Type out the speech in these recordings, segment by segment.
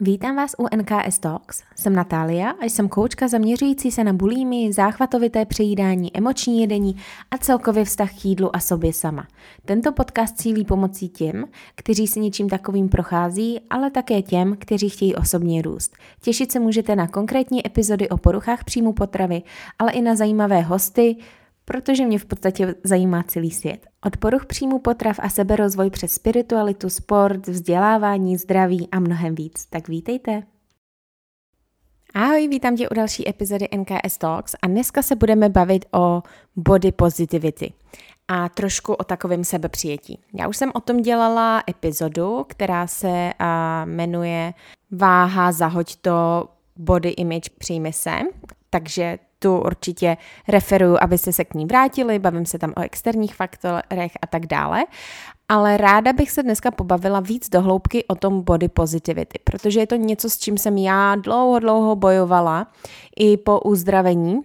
Vítám vás u NKS Talks. Jsem Natália a jsem koučka zaměřující se na bulími, záchvatovité přejídání, emoční jedení a celkově vztah k jídlu a sobě sama. Tento podcast cílí pomocí těm, kteří si něčím takovým prochází, ale také těm, kteří chtějí osobně růst. Těšit se můžete na konkrétní epizody o poruchách příjmu potravy, ale i na zajímavé hosty, protože mě v podstatě zajímá celý svět. Od poruch příjmu potrav a seberozvoj přes spiritualitu, sport, vzdělávání, zdraví a mnohem víc. Tak vítejte! Ahoj, vítám tě u další epizody NKS Talks a dneska se budeme bavit o body positivity a trošku o takovém sebepřijetí. Já už jsem o tom dělala epizodu, která se jmenuje Váha, zahoď to, body image, přijmi se. Takže tu určitě referuju, abyste se k ní vrátili, bavím se tam o externích faktorech a tak dále. Ale ráda bych se dneska pobavila víc do hloubky o tom body positivity, protože je to něco, s čím jsem já dlouho, dlouho bojovala i po uzdravení,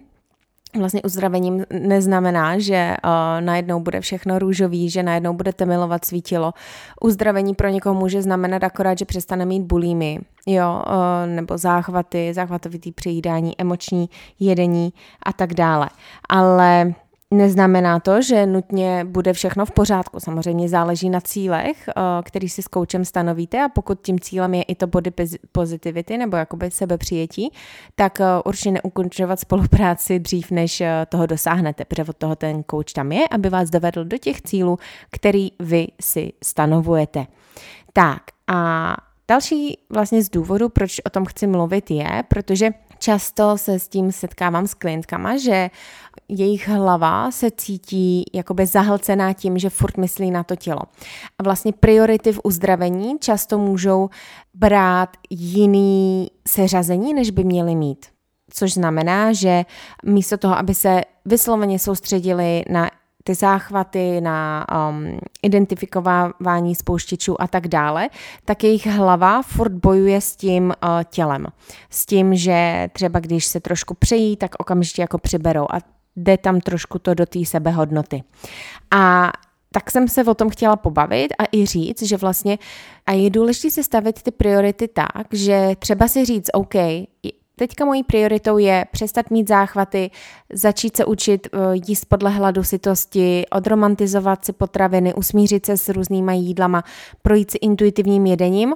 vlastně uzdravením neznamená, že uh, najednou bude všechno růžový, že najednou budete milovat svítilo. Uzdravení pro někoho může znamenat akorát, že přestane mít bulímy, jo, uh, nebo záchvaty, záchvatovitý přejídání, emoční jedení a tak dále. Ale Neznamená to, že nutně bude všechno v pořádku. Samozřejmě záleží na cílech, eh, který si s koučem stanovíte a pokud tím cílem je i to body positivity nebo jakoby sebepřijetí, tak eh, určitě neukončovat spolupráci dřív, než eh, toho dosáhnete, protože od toho ten kouč tam je, aby vás dovedl do těch cílů, který vy si stanovujete. Tak a další vlastně z důvodu, proč o tom chci mluvit je, protože často se s tím setkávám s klientkama, že jejich hlava se cítí jakoby zahlcená tím, že furt myslí na to tělo. A vlastně priority v uzdravení často můžou brát jiný seřazení, než by měli mít. Což znamená, že místo toho, aby se vysloveně soustředili na ty záchvaty, na um, identifikování spouštěčů a tak dále, tak jejich hlava furt bojuje s tím uh, tělem. S tím, že třeba když se trošku přejí, tak okamžitě jako přiberou. A jde tam trošku to do té sebehodnoty. A tak jsem se o tom chtěla pobavit a i říct, že vlastně a je důležité si stavit ty priority tak, že třeba si říct, OK, teďka mojí prioritou je přestat mít záchvaty, začít se učit uh, jíst podle hladu sytosti, odromantizovat si potraviny, usmířit se s různýma jídlama, projít si intuitivním jedením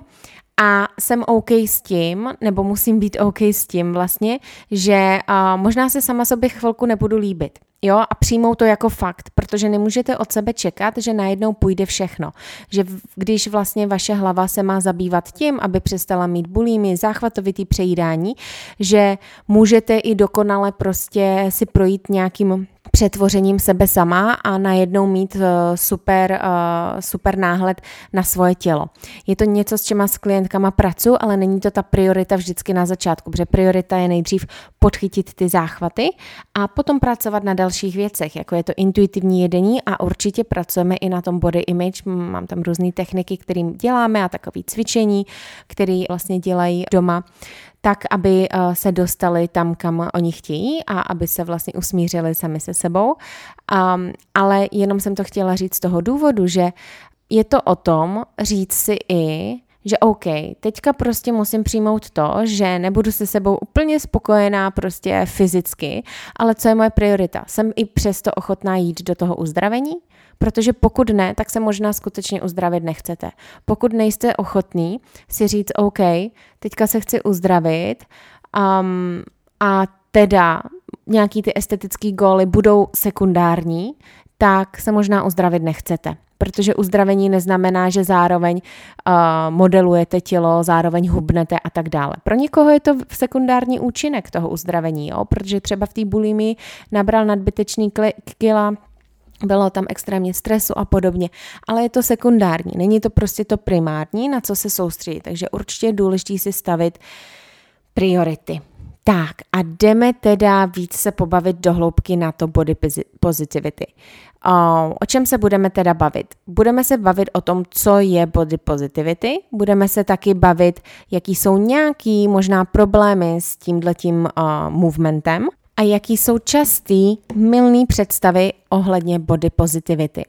a jsem OK s tím, nebo musím být OK s tím vlastně, že uh, možná se sama sobě chvilku nebudu líbit. Jo, a přijmou to jako fakt, protože nemůžete od sebe čekat, že najednou půjde všechno. Že když vlastně vaše hlava se má zabývat tím, aby přestala mít bulími, záchvatovitý přejídání, že můžete i dokonale prostě si projít nějakým přetvořením sebe sama a najednou mít eh, super, eh, super náhled na svoje tělo. Je to něco, s čema s klientkama pracuji, ale není to ta priorita vždycky na začátku, protože priorita je nejdřív podchytit ty záchvaty a potom pracovat na dalších věcech, jako je to intuitivní jedení a určitě pracujeme i na tom body image. Mám tam různé techniky, kterým děláme a takové cvičení, které vlastně dělají doma tak, aby eh, se dostali tam, kam oni chtějí a aby se vlastně usmířili sami se sebou. Um, ale jenom jsem to chtěla říct z toho důvodu, že je to o tom říct si i, že OK, teďka prostě musím přijmout to, že nebudu se sebou úplně spokojená prostě fyzicky, ale co je moje priorita? Jsem i přesto ochotná jít do toho uzdravení? Protože pokud ne, tak se možná skutečně uzdravit nechcete. Pokud nejste ochotný si říct, OK, teďka se chci uzdravit um, a teda nějaký ty estetické góly budou sekundární, tak se možná uzdravit nechcete. Protože uzdravení neznamená, že zároveň uh, modelujete tělo, zároveň hubnete a tak dále. Pro někoho je to sekundární účinek toho uzdravení, jo? protože třeba v té bulimi nabral nadbytečný kila, bylo tam extrémně stresu a podobně, ale je to sekundární, není to prostě to primární, na co se soustředit, takže určitě je důležité si stavit priority. Tak a jdeme teda víc se pobavit do hloubky na to body positivity. O čem se budeme teda bavit? Budeme se bavit o tom, co je body positivity, budeme se taky bavit, jaký jsou nějaký možná problémy s tímhletím uh, movementem, a jaký jsou častý milný představy ohledně body positivity.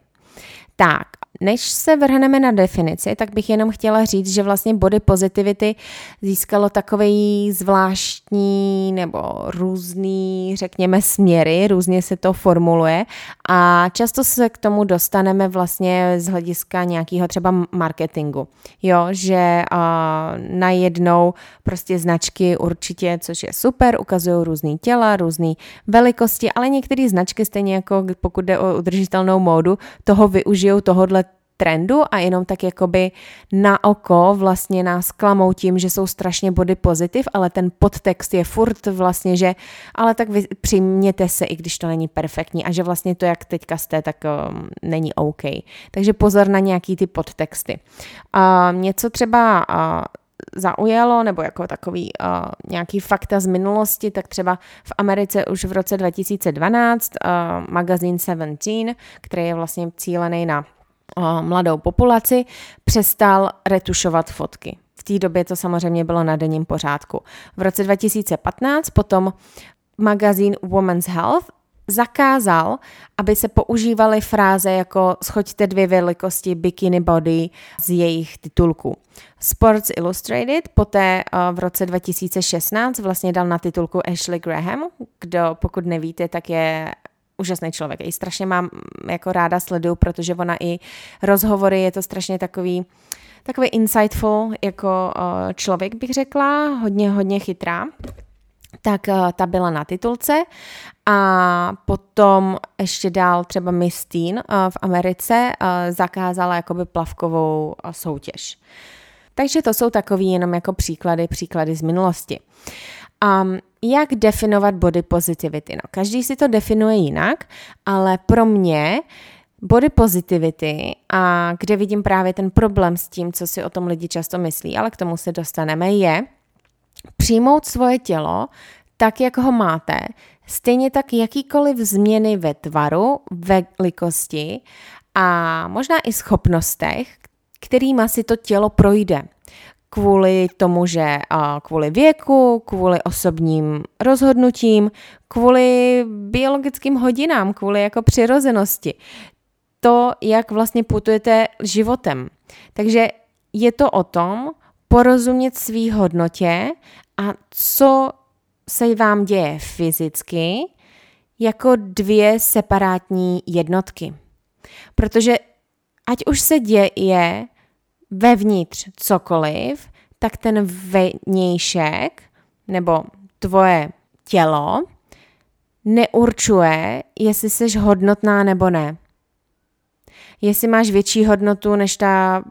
Tak, než se vrhneme na definici, tak bych jenom chtěla říct, že vlastně body positivity získalo takový zvláštní nebo různý, řekněme, směry, různě se to formuluje a často se k tomu dostaneme vlastně z hlediska nějakého třeba marketingu. Jo, že uh, najednou prostě značky určitě, což je super, ukazují různý těla, různé velikosti, ale některé značky stejně jako pokud jde o udržitelnou módu, toho využijou tohodle trendu a jenom tak jakoby na oko vlastně nás klamou tím, že jsou strašně body pozitiv, ale ten podtext je furt vlastně, že ale tak vy přijměte se, i když to není perfektní a že vlastně to, jak teďka jste, tak um, není OK. Takže pozor na nějaký ty podtexty. Uh, něco třeba uh, zaujalo, nebo jako takový uh, nějaký fakta z minulosti, tak třeba v Americe už v roce 2012 uh, magazín Seventeen, který je vlastně cílený na mladou populaci, přestal retušovat fotky. V té době to samozřejmě bylo na denním pořádku. V roce 2015 potom magazín Women's Health zakázal, aby se používaly fráze jako schoďte dvě velikosti bikini body z jejich titulků. Sports Illustrated poté v roce 2016 vlastně dal na titulku Ashley Graham, kdo pokud nevíte, tak je úžasný člověk. I strašně mám mm, jako ráda sleduju, protože ona i rozhovory, je to strašně takový, takový insightful jako uh, člověk, bych řekla, hodně, hodně chytrá tak uh, ta byla na titulce a potom ještě dál třeba Miss Teen uh, v Americe zakázala jakoby plavkovou soutěž. Takže to jsou takový jenom jako příklady, příklady z minulosti. Um, jak definovat body positivity? No, každý si to definuje jinak, ale pro mě body positivity a kde vidím právě ten problém s tím, co si o tom lidi často myslí, ale k tomu se dostaneme, je přijmout svoje tělo tak, jak ho máte, stejně tak jakýkoliv změny ve tvaru, velikosti a možná i schopnostech, kterýma si to tělo projde kvůli tomu, že kvůli věku, kvůli osobním rozhodnutím, kvůli biologickým hodinám, kvůli jako přirozenosti. To, jak vlastně putujete životem. Takže je to o tom porozumět svý hodnotě a co se vám děje fyzicky jako dvě separátní jednotky. Protože ať už se děje vevnitř cokoliv, tak ten vnějšek nebo tvoje tělo neurčuje, jestli jsi hodnotná nebo ne. Jestli máš větší hodnotu než ta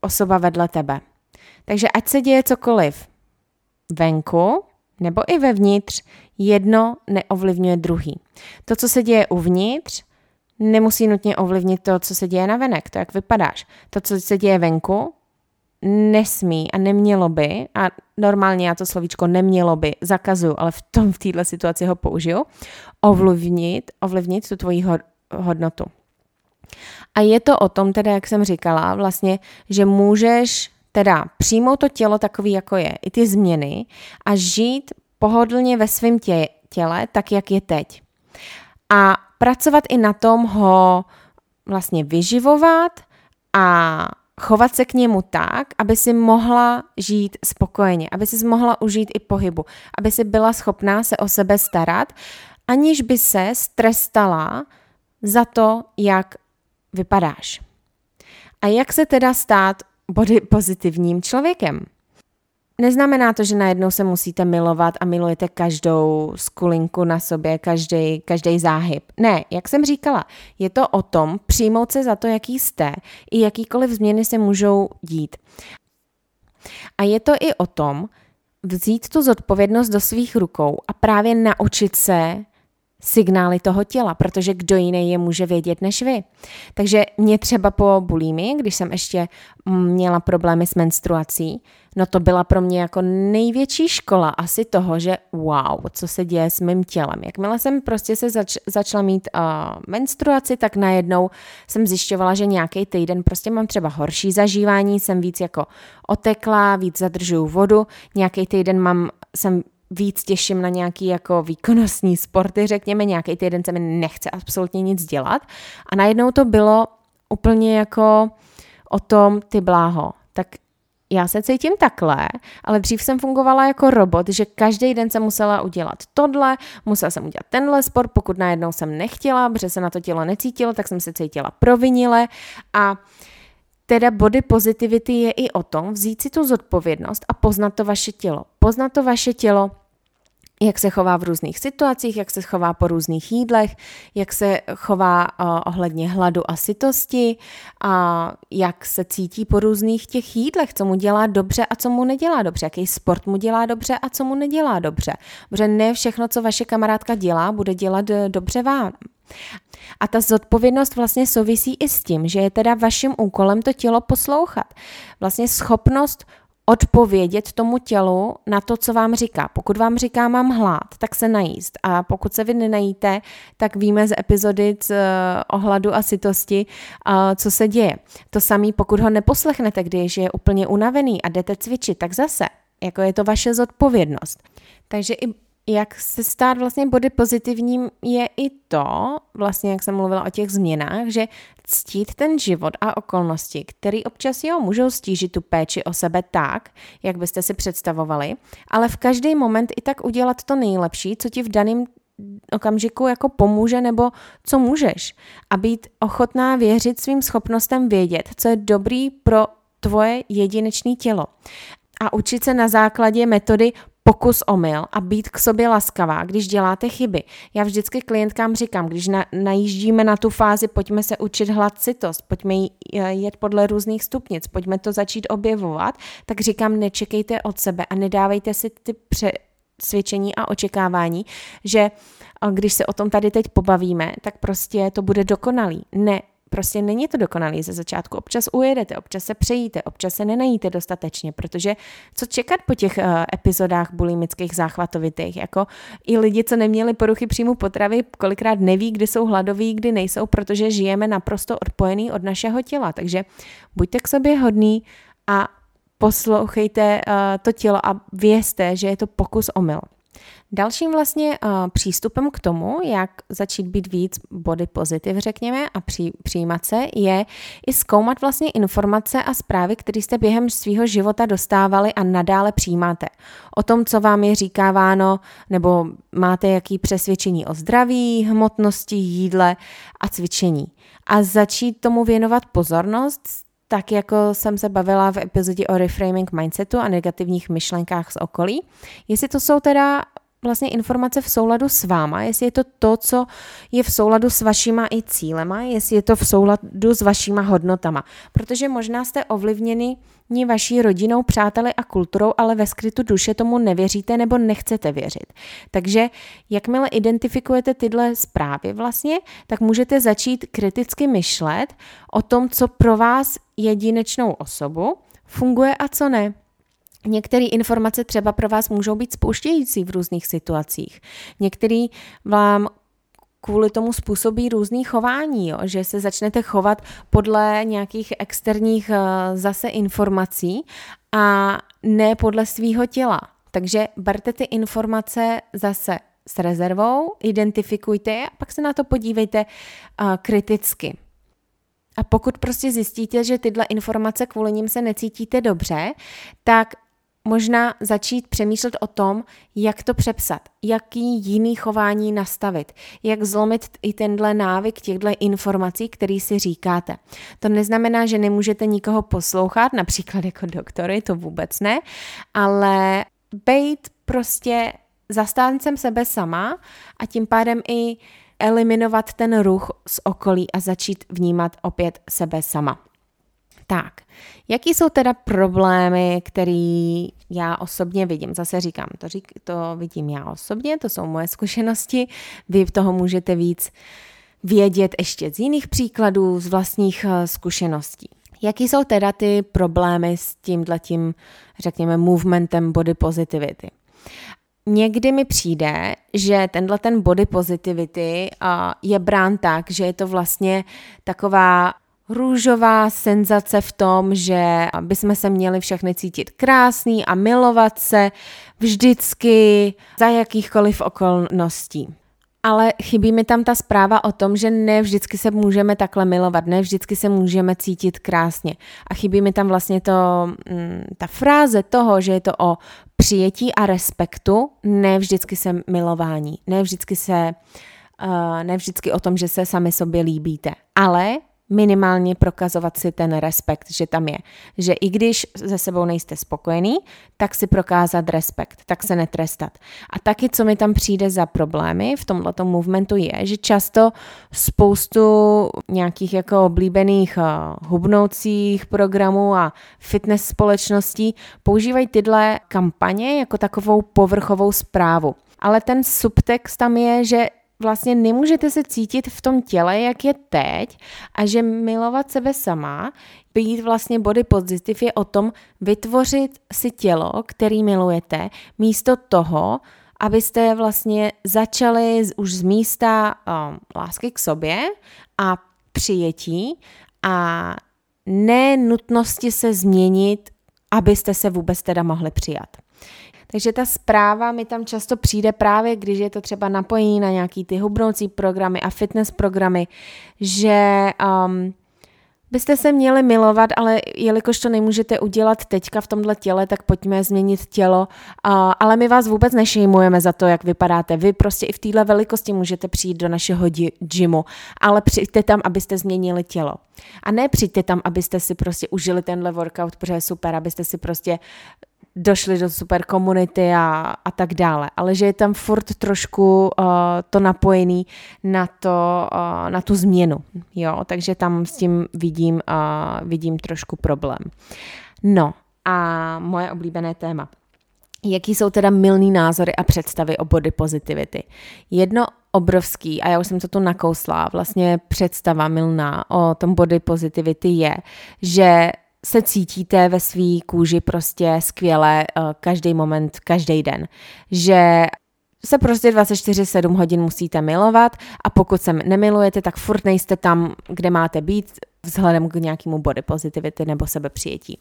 osoba vedle tebe. Takže ať se děje cokoliv venku nebo i vevnitř, jedno neovlivňuje druhý. To, co se děje uvnitř, nemusí nutně ovlivnit to, co se děje na venek, to, jak vypadáš. To, co se děje venku, nesmí a nemělo by, a normálně já to slovíčko nemělo by, zakazuju, ale v tom v této situaci ho použiju, ovlivnit, ovlivnit tu tvoji hodnotu. A je to o tom, teda, jak jsem říkala, vlastně, že můžeš teda přijmout to tělo takový, jako je, i ty změny a žít pohodlně ve svém tě, těle, tak, jak je teď. A pracovat i na tom ho vlastně vyživovat a chovat se k němu tak, aby si mohla žít spokojeně, aby si mohla užít i pohybu, aby si byla schopná se o sebe starat, aniž by se strestala za to, jak vypadáš. A jak se teda stát body pozitivním člověkem? Neznamená to, že najednou se musíte milovat a milujete každou skulinku na sobě, každý, každý záhyb. Ne, jak jsem říkala, je to o tom přijmout se za to, jaký jste, i jakýkoliv změny se můžou dít. A je to i o tom vzít tu zodpovědnost do svých rukou a právě naučit se signály toho těla, protože kdo jiný je může vědět než vy. Takže mě třeba po bulími, když jsem ještě měla problémy s menstruací, no to byla pro mě jako největší škola asi toho, že wow, co se děje s mým tělem. Jakmile jsem prostě se zač- začala mít uh, menstruaci, tak najednou jsem zjišťovala, že nějaký týden prostě mám třeba horší zažívání, jsem víc jako otekla, víc zadržuju vodu, nějaký týden mám, jsem víc těším na nějaký jako výkonnostní sporty, řekněme, nějaký týden se mi nechce absolutně nic dělat. A najednou to bylo úplně jako o tom, ty bláho, tak já se cítím takhle, ale dřív jsem fungovala jako robot, že každý den jsem musela udělat tohle, musela jsem udělat tenhle sport, pokud najednou jsem nechtěla, protože se na to tělo necítilo, tak jsem se cítila provinile a teda body positivity je i o tom vzít si tu zodpovědnost a poznat to vaše tělo. Poznat to vaše tělo, jak se chová v různých situacích, jak se chová po různých jídlech, jak se chová uh, ohledně hladu a sytosti a jak se cítí po různých těch jídlech, co mu dělá dobře a co mu nedělá dobře, jaký sport mu dělá dobře a co mu nedělá dobře. Protože ne všechno, co vaše kamarádka dělá, bude dělat uh, dobře vám. A ta zodpovědnost vlastně souvisí i s tím, že je teda vaším úkolem to tělo poslouchat. Vlastně schopnost odpovědět tomu tělu na to, co vám říká. Pokud vám říká mám hlad, tak se najíst. A pokud se vy nenajíte, tak víme z epizody z, uh, o hladu a sytosti, uh, co se děje. To samé, pokud ho neposlechnete, když je úplně unavený a jdete cvičit, tak zase, jako je to vaše zodpovědnost. Takže i jak se stát vlastně body pozitivním je i to, vlastně jak jsem mluvila o těch změnách, že ctít ten život a okolnosti, který občas jo, můžou stížit tu péči o sebe tak, jak byste si představovali, ale v každý moment i tak udělat to nejlepší, co ti v daném okamžiku jako pomůže nebo co můžeš. A být ochotná věřit svým schopnostem vědět, co je dobrý pro tvoje jedinečné tělo. A učit se na základě metody pokus omyl a být k sobě laskavá, když děláte chyby. Já vždycky klientkám říkám, když na, najíždíme na tu fázi, pojďme se učit hladcitost, pojďme jet podle různých stupnic, pojďme to začít objevovat, tak říkám, nečekejte od sebe a nedávejte si ty přesvědčení a očekávání, že když se o tom tady teď pobavíme, tak prostě to bude dokonalý. Ne, Prostě není to dokonalý ze začátku. Občas ujedete, občas se přejíte, občas se nenajíte dostatečně, protože co čekat po těch uh, epizodách bulimických záchvatovitých? Jako i lidi, co neměli poruchy příjmu potravy, kolikrát neví, kdy jsou hladoví, kdy nejsou, protože žijeme naprosto odpojený od našeho těla. Takže buďte k sobě hodný a poslouchejte uh, to tělo a vězte, že je to pokus omyl. Dalším vlastně uh, přístupem k tomu, jak začít být víc body pozitiv, řekněme, a při, přijímat se, je i zkoumat vlastně informace a zprávy, které jste během svého života dostávali a nadále přijímáte. O tom, co vám je říkáváno, nebo máte jaký přesvědčení o zdraví, hmotnosti, jídle a cvičení. A začít tomu věnovat pozornost, tak jako jsem se bavila v epizodě o reframing mindsetu a negativních myšlenkách z okolí. Jestli to jsou teda vlastně informace v souladu s váma, jestli je to to, co je v souladu s vašima i cílema, jestli je to v souladu s vašima hodnotama. Protože možná jste ovlivněni ní vaší rodinou, přáteli a kulturou, ale ve skrytu duše tomu nevěříte nebo nechcete věřit. Takže jakmile identifikujete tyhle zprávy vlastně, tak můžete začít kriticky myšlet o tom, co pro vás jedinečnou osobu funguje a co ne. Některé informace třeba pro vás můžou být spouštějící v různých situacích. Některé vám kvůli tomu způsobí různý chování, jo? že se začnete chovat podle nějakých externích uh, zase informací a ne podle svého těla. Takže berte ty informace zase s rezervou, identifikujte je a pak se na to podívejte uh, kriticky. A pokud prostě zjistíte, že tyhle informace kvůli nim se necítíte dobře, tak možná začít přemýšlet o tom, jak to přepsat, jaký jiný chování nastavit, jak zlomit i tenhle návyk těchto informací, který si říkáte. To neznamená, že nemůžete nikoho poslouchat, například jako doktory, to vůbec ne, ale být prostě zastáncem sebe sama a tím pádem i eliminovat ten ruch z okolí a začít vnímat opět sebe sama. Tak, jaký jsou teda problémy, který já osobně vidím? Zase říkám, to, řík, to vidím já osobně, to jsou moje zkušenosti, vy toho můžete víc vědět ještě z jiných příkladů, z vlastních eh, zkušeností. Jaký jsou teda ty problémy s tímhletím, řekněme, movementem body positivity? Někdy mi přijde, že tenhle ten body positivity je brán tak, že je to vlastně taková růžová senzace v tom, že bychom se měli všechny cítit krásný a milovat se vždycky za jakýchkoliv okolností. ale chybí mi tam ta zpráva o tom, že ne vždycky se můžeme takhle milovat, ne vždycky se můžeme cítit krásně. A chybí mi tam vlastně to, mm, ta fráze toho, že je to o přijetí a respektu, ne vždycky se milování, ne vždycky se, uh, ne vždycky o tom, že se sami sobě líbíte. Ale minimálně prokazovat si ten respekt, že tam je. Že i když se sebou nejste spokojený, tak si prokázat respekt, tak se netrestat. A taky, co mi tam přijde za problémy v tomto movementu je, že často spoustu nějakých jako oblíbených uh, hubnoucích programů a fitness společností používají tyhle kampaně jako takovou povrchovou zprávu. Ale ten subtext tam je, že vlastně nemůžete se cítit v tom těle, jak je teď a že milovat sebe sama, být vlastně body positive je o tom vytvořit si tělo, který milujete, místo toho, abyste vlastně začali už z místa um, lásky k sobě a přijetí a ne nutnosti se změnit, abyste se vůbec teda mohli přijat. Takže ta zpráva mi tam často přijde právě, když je to třeba napojení na nějaký ty hubnoucí programy a fitness programy, že um, byste se měli milovat, ale jelikož to nemůžete udělat teďka v tomhle těle, tak pojďme změnit tělo. Uh, ale my vás vůbec nešejmujeme za to, jak vypadáte. Vy prostě i v téhle velikosti můžete přijít do našeho gymu, ale přijďte tam, abyste změnili tělo. A ne přijďte tam, abyste si prostě užili tenhle workout, protože je super, abyste si prostě došli do super komunity a, a tak dále, ale že je tam furt trošku uh, to napojený na, to, uh, na tu změnu, jo, takže tam s tím vidím, uh, vidím trošku problém. No a moje oblíbené téma. Jaký jsou teda milný názory a představy o body positivity? Jedno obrovský, a já už jsem to tu nakousla, vlastně představa milná o tom body positivity je, že se cítíte ve své kůži prostě skvěle uh, každý moment, každý den. Že se prostě 24-7 hodin musíte milovat a pokud se nemilujete, tak furt nejste tam, kde máte být vzhledem k nějakému body positivity nebo sebepřijetí.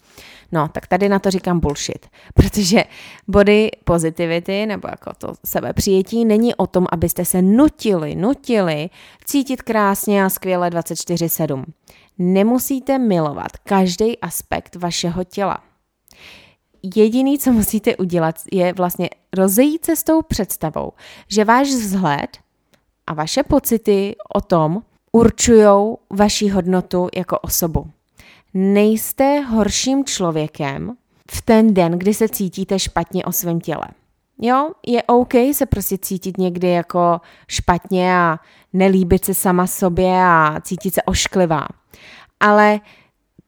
No, tak tady na to říkám bullshit, protože body positivity nebo jako to sebepřijetí není o tom, abyste se nutili, nutili cítit krásně a skvěle 24-7 nemusíte milovat každý aspekt vašeho těla. Jediný, co musíte udělat, je vlastně rozejít se s tou představou, že váš vzhled a vaše pocity o tom určují vaši hodnotu jako osobu. Nejste horším člověkem v ten den, kdy se cítíte špatně o svém těle. Jo, je OK se prostě cítit někdy jako špatně a nelíbit se sama sobě a cítit se ošklivá. Ale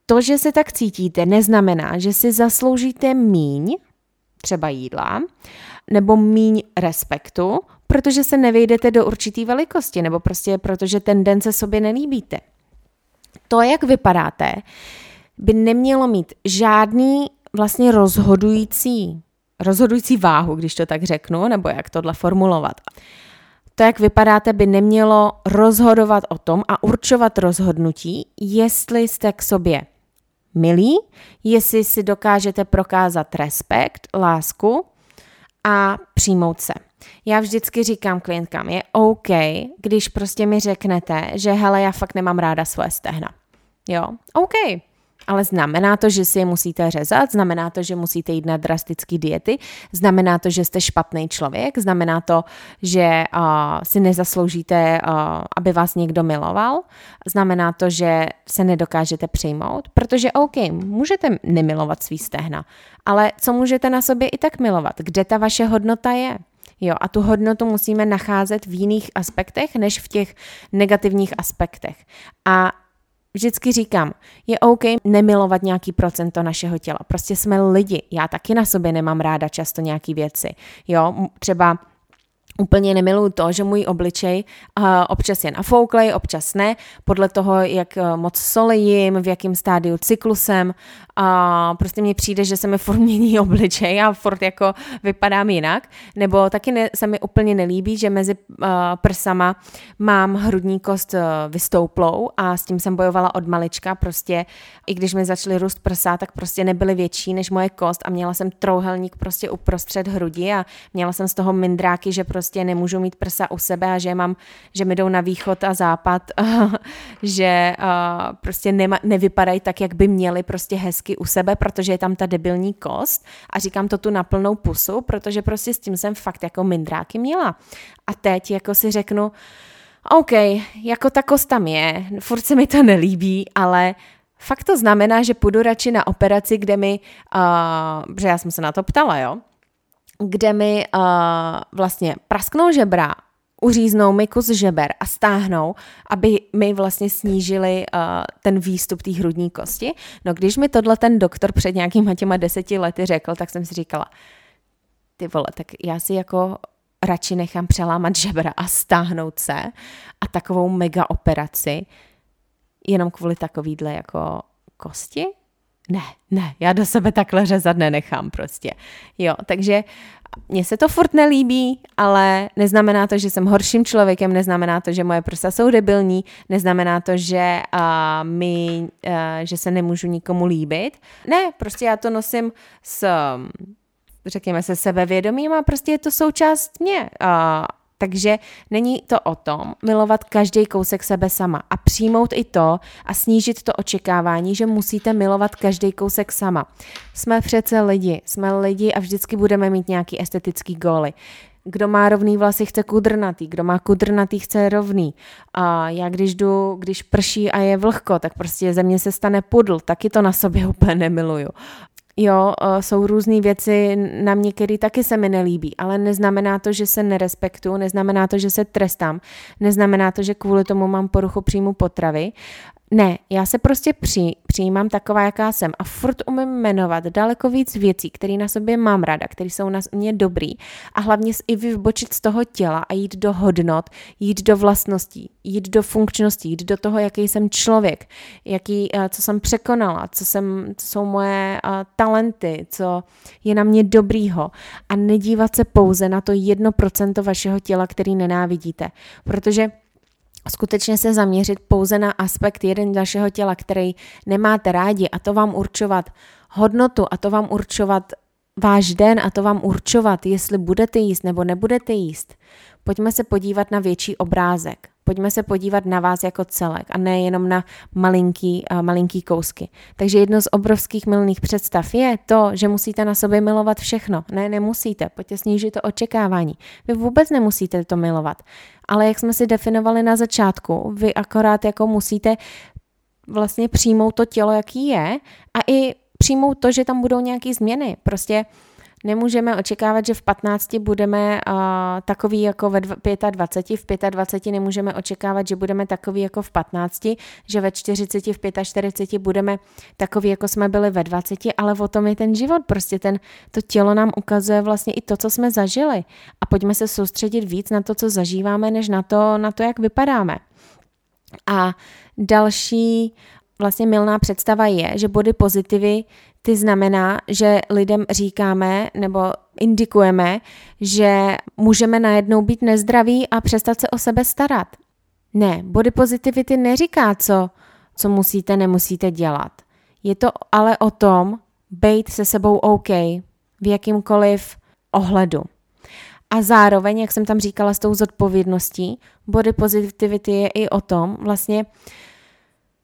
to, že se tak cítíte, neznamená, že si zasloužíte míň, třeba jídla, nebo míň respektu, protože se nevejdete do určitý velikosti, nebo prostě protože ten den se sobě nelíbíte. To, jak vypadáte, by nemělo mít žádný vlastně rozhodující, rozhodující váhu, když to tak řeknu, nebo jak tohle formulovat to, jak vypadáte, by nemělo rozhodovat o tom a určovat rozhodnutí, jestli jste k sobě milí, jestli si dokážete prokázat respekt, lásku a přijmout se. Já vždycky říkám klientkám, je OK, když prostě mi řeknete, že hele, já fakt nemám ráda svoje stehna. Jo, OK, ale znamená to, že si je musíte řezat, znamená to, že musíte jít na drastické diety, znamená to, že jste špatný člověk, znamená to, že uh, si nezasloužíte, uh, aby vás někdo miloval, znamená to, že se nedokážete přijmout, protože OK, můžete nemilovat svý stehna, ale co můžete na sobě i tak milovat? Kde ta vaše hodnota je? Jo, a tu hodnotu musíme nacházet v jiných aspektech, než v těch negativních aspektech. A vždycky říkám, je OK nemilovat nějaký procento našeho těla. Prostě jsme lidi. Já taky na sobě nemám ráda často nějaký věci. Jo, třeba Úplně nemiluju to, že můj obličej uh, občas je nafouklej, občas ne, podle toho, jak uh, moc soli jim, v jakém stádiu cyklusem a prostě mně přijde, že se mi furt mění obličej a furt jako vypadám jinak, nebo taky ne, se mi úplně nelíbí, že mezi uh, prsama mám hrudní kost uh, vystouplou a s tím jsem bojovala od malička, prostě i když mi začaly růst prsa, tak prostě nebyly větší než moje kost a měla jsem trouhelník prostě uprostřed hrudi a měla jsem z toho mindráky, že prostě nemůžu mít prsa u sebe a že mám, že mi jdou na východ a západ, že uh, prostě nema, nevypadají tak, jak by měly prostě hezky u sebe, protože je tam ta debilní kost a říkám to tu na plnou pusu, protože prostě s tím jsem fakt jako mindráky měla. A teď jako si řeknu, OK, jako ta kost tam je, furt se mi to nelíbí, ale fakt to znamená, že půjdu radši na operaci, kde mi, uh, protože já jsem se na to ptala, jo, kde mi uh, vlastně prasknou žebra, uříznou mi kus žeber a stáhnou, aby mi vlastně snížili uh, ten výstup té hrudní kosti. No když mi tohle ten doktor před nějakýma těma deseti lety řekl, tak jsem si říkala, ty vole, tak já si jako radši nechám přelámat žebra a stáhnout se a takovou mega operaci jenom kvůli takovýhle jako kosti? Ne, ne, já do sebe takhle řezat nenechám prostě. Jo, takže mně se to furt nelíbí, ale neznamená to, že jsem horším člověkem, neznamená to, že moje prsa jsou debilní, neznamená to, že, uh, my, uh, že se nemůžu nikomu líbit. Ne, prostě já to nosím s, řekněme se, sebevědomím a prostě je to součást mě. Uh, takže není to o tom milovat každý kousek sebe sama a přijmout i to a snížit to očekávání, že musíte milovat každý kousek sama. Jsme přece lidi, jsme lidi a vždycky budeme mít nějaký estetický góly. Kdo má rovný vlasy, chce kudrnatý, kdo má kudrnatý, chce rovný. A já když jdu, když prší a je vlhko, tak prostě ze mě se stane pudl, taky to na sobě úplně nemiluju. Jo, jsou různé věci na mě, které taky se mi nelíbí, ale neznamená to, že se nerespektuju, neznamená to, že se trestám, neznamená to, že kvůli tomu mám poruchu příjmu potravy. Ne, já se prostě při, přijímám taková, jaká jsem. A furt umím jmenovat daleko víc věcí, které na sobě mám ráda, které jsou na mě dobrý. A hlavně i vybočit z toho těla a jít do hodnot, jít do vlastností, jít do funkčností, jít do toho, jaký jsem člověk, jaký, eh, co jsem překonala, co, jsem, co jsou moje uh, talenty, co je na mě dobrýho. A nedívat se pouze na to jedno procento vašeho těla, který nenávidíte, protože skutečně se zaměřit pouze na aspekt jeden vašeho těla, který nemáte rádi a to vám určovat hodnotu a to vám určovat váš den a to vám určovat, jestli budete jíst nebo nebudete jíst. Pojďme se podívat na větší obrázek. Pojďme se podívat na vás jako celek a ne jenom na malinký, uh, malinký kousky. Takže jedno z obrovských milných představ je to, že musíte na sobě milovat všechno. Ne, nemusíte. Pojďte snížit to očekávání. Vy vůbec nemusíte to milovat. Ale jak jsme si definovali na začátku, vy akorát jako musíte vlastně přijmout to tělo, jaký je a i přijmout to, že tam budou nějaké změny. Prostě Nemůžeme očekávat, že v 15 budeme uh, takový jako ve 25, v 25 nemůžeme očekávat, že budeme takový jako v 15, že ve 40, v 45 budeme takový, jako jsme byli ve 20, ale o tom je ten život, prostě ten, to tělo nám ukazuje vlastně i to, co jsme zažili. A pojďme se soustředit víc na to, co zažíváme, než na to, na to jak vypadáme. A další vlastně milná představa je, že body pozitivy ty znamená, že lidem říkáme nebo indikujeme, že můžeme najednou být nezdraví a přestat se o sebe starat. Ne, body positivity neříká, co, co musíte, nemusíte dělat. Je to ale o tom, být se sebou OK v jakýmkoliv ohledu. A zároveň, jak jsem tam říkala s tou zodpovědností, body positivity je i o tom vlastně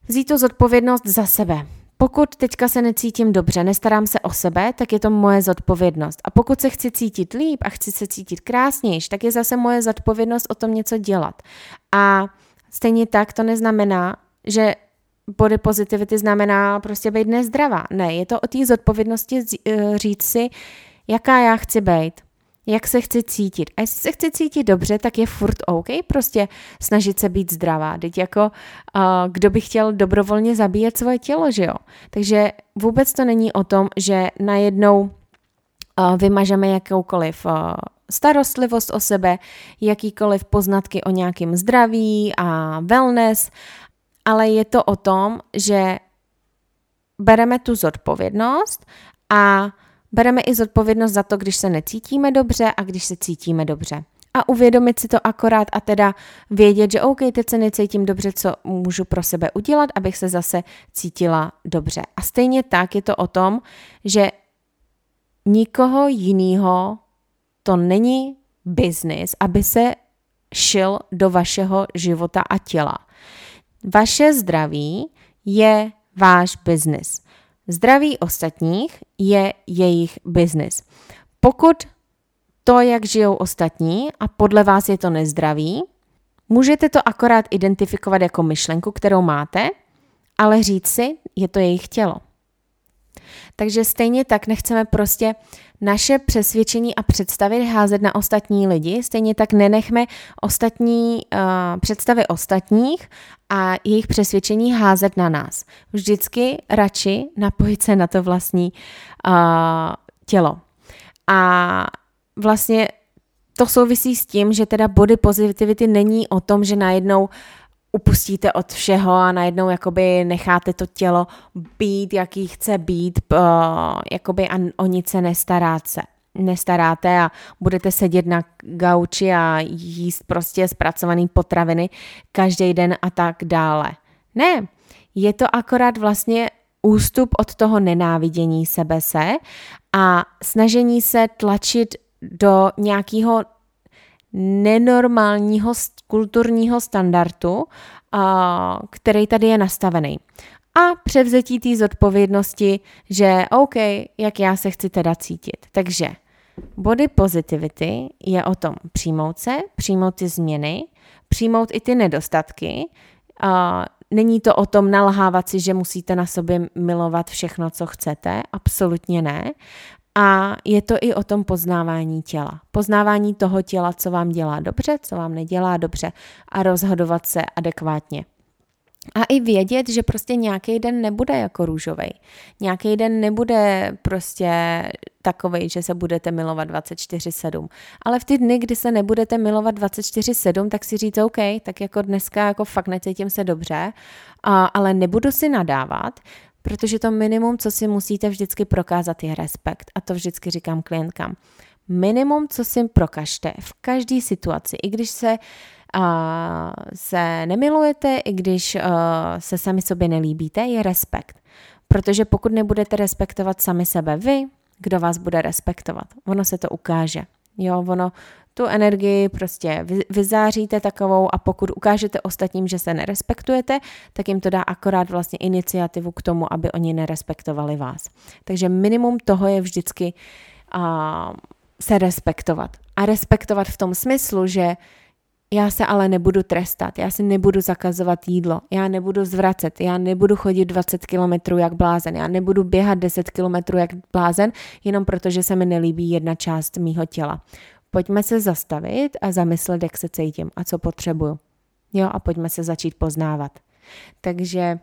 vzít tu zodpovědnost za sebe. Pokud teďka se necítím dobře, nestarám se o sebe, tak je to moje zodpovědnost. A pokud se chci cítit líp a chci se cítit krásnější, tak je zase moje zodpovědnost o tom něco dělat. A stejně tak to neznamená, že body positivity znamená prostě být nezdravá. Ne, je to o té zodpovědnosti eh, říct si, jaká já chci být jak se chci cítit. A jestli se chci cítit dobře, tak je furt OK prostě snažit se být zdravá. Teď jako uh, kdo by chtěl dobrovolně zabíjet svoje tělo, že jo? Takže vůbec to není o tom, že najednou uh, vymažeme jakoukoliv uh, starostlivost o sebe, jakýkoliv poznatky o nějakém zdraví a wellness, ale je to o tom, že bereme tu zodpovědnost a bereme i zodpovědnost za to, když se necítíme dobře a když se cítíme dobře. A uvědomit si to akorát a teda vědět, že OK, teď se necítím dobře, co můžu pro sebe udělat, abych se zase cítila dobře. A stejně tak je to o tom, že nikoho jiného to není biznis, aby se šil do vašeho života a těla. Vaše zdraví je váš biznis. Zdraví ostatních je jejich biznis. Pokud to, jak žijou ostatní a podle vás je to nezdravý, můžete to akorát identifikovat jako myšlenku, kterou máte, ale říct si, je to jejich tělo. Takže stejně tak nechceme prostě naše přesvědčení a představy házet na ostatní lidi, stejně tak nenechme ostatní uh, představy ostatních a jejich přesvědčení házet na nás. Vždycky radši napojit se na to vlastní uh, tělo. A vlastně to souvisí s tím, že teda body positivity není o tom, že najednou upustíte od všeho a najednou jakoby necháte to tělo být, jaký chce být, uh, jakoby a o nic se nestaráte nestaráte a budete sedět na gauči a jíst prostě zpracovaný potraviny každý den a tak dále. Ne, je to akorát vlastně ústup od toho nenávidění sebe se a snažení se tlačit do nějakého nenormálního kulturního standardu, který tady je nastavený. A převzetí té zodpovědnosti, že OK, jak já se chci teda cítit. Takže body positivity je o tom přijmout se, přijmout ty změny, přijmout i ty nedostatky. Není to o tom nalhávat si, že musíte na sobě milovat všechno, co chcete, absolutně ne, a je to i o tom poznávání těla. Poznávání toho těla, co vám dělá dobře, co vám nedělá dobře a rozhodovat se adekvátně. A i vědět, že prostě nějaký den nebude jako růžový. Nějaký den nebude prostě takový, že se budete milovat 24-7. Ale v ty dny, kdy se nebudete milovat 24-7, tak si říct, OK, tak jako dneska jako fakt necítím se dobře, a, ale nebudu si nadávat, Protože to minimum, co si musíte vždycky prokázat, je respekt. A to vždycky říkám klientkám. Minimum, co si prokažte v každé situaci, i když se uh, se nemilujete, i když uh, se sami sobě nelíbíte, je respekt. Protože pokud nebudete respektovat sami sebe vy, kdo vás bude respektovat? Ono se to ukáže. Jo, ono tu energii prostě vyzáříte takovou a pokud ukážete ostatním, že se nerespektujete, tak jim to dá akorát vlastně iniciativu k tomu, aby oni nerespektovali vás. Takže minimum toho je vždycky uh, se respektovat. A respektovat v tom smyslu, že já se ale nebudu trestat, já si nebudu zakazovat jídlo, já nebudu zvracet, já nebudu chodit 20 kilometrů jak blázen, já nebudu běhat 10 kilometrů jak blázen, jenom protože se mi nelíbí jedna část mýho těla. Pojďme se zastavit a zamyslet, jak se cítím a co potřebuju. Jo, a pojďme se začít poznávat. Takže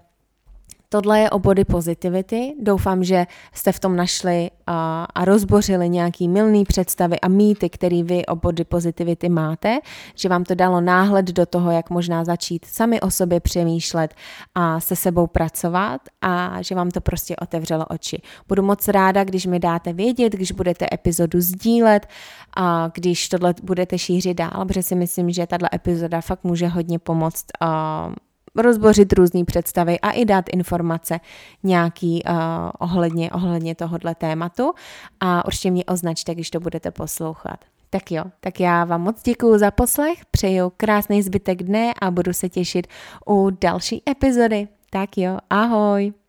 Tohle je o body positivity. Doufám, že jste v tom našli a, a rozbořili nějaký milný představy a mýty, který vy o body positivity máte, že vám to dalo náhled do toho, jak možná začít sami o sobě přemýšlet a se sebou pracovat a že vám to prostě otevřelo oči. Budu moc ráda, když mi dáte vědět, když budete epizodu sdílet a když tohle budete šířit dál, protože si myslím, že tato epizoda fakt může hodně pomoct uh, rozbořit různé představy a i dát informace nějaký uh, ohledně, ohledně tohohle tématu a určitě mě označte, když to budete poslouchat. Tak jo, tak já vám moc děkuju za poslech, přeju krásný zbytek dne a budu se těšit u další epizody. Tak jo, ahoj!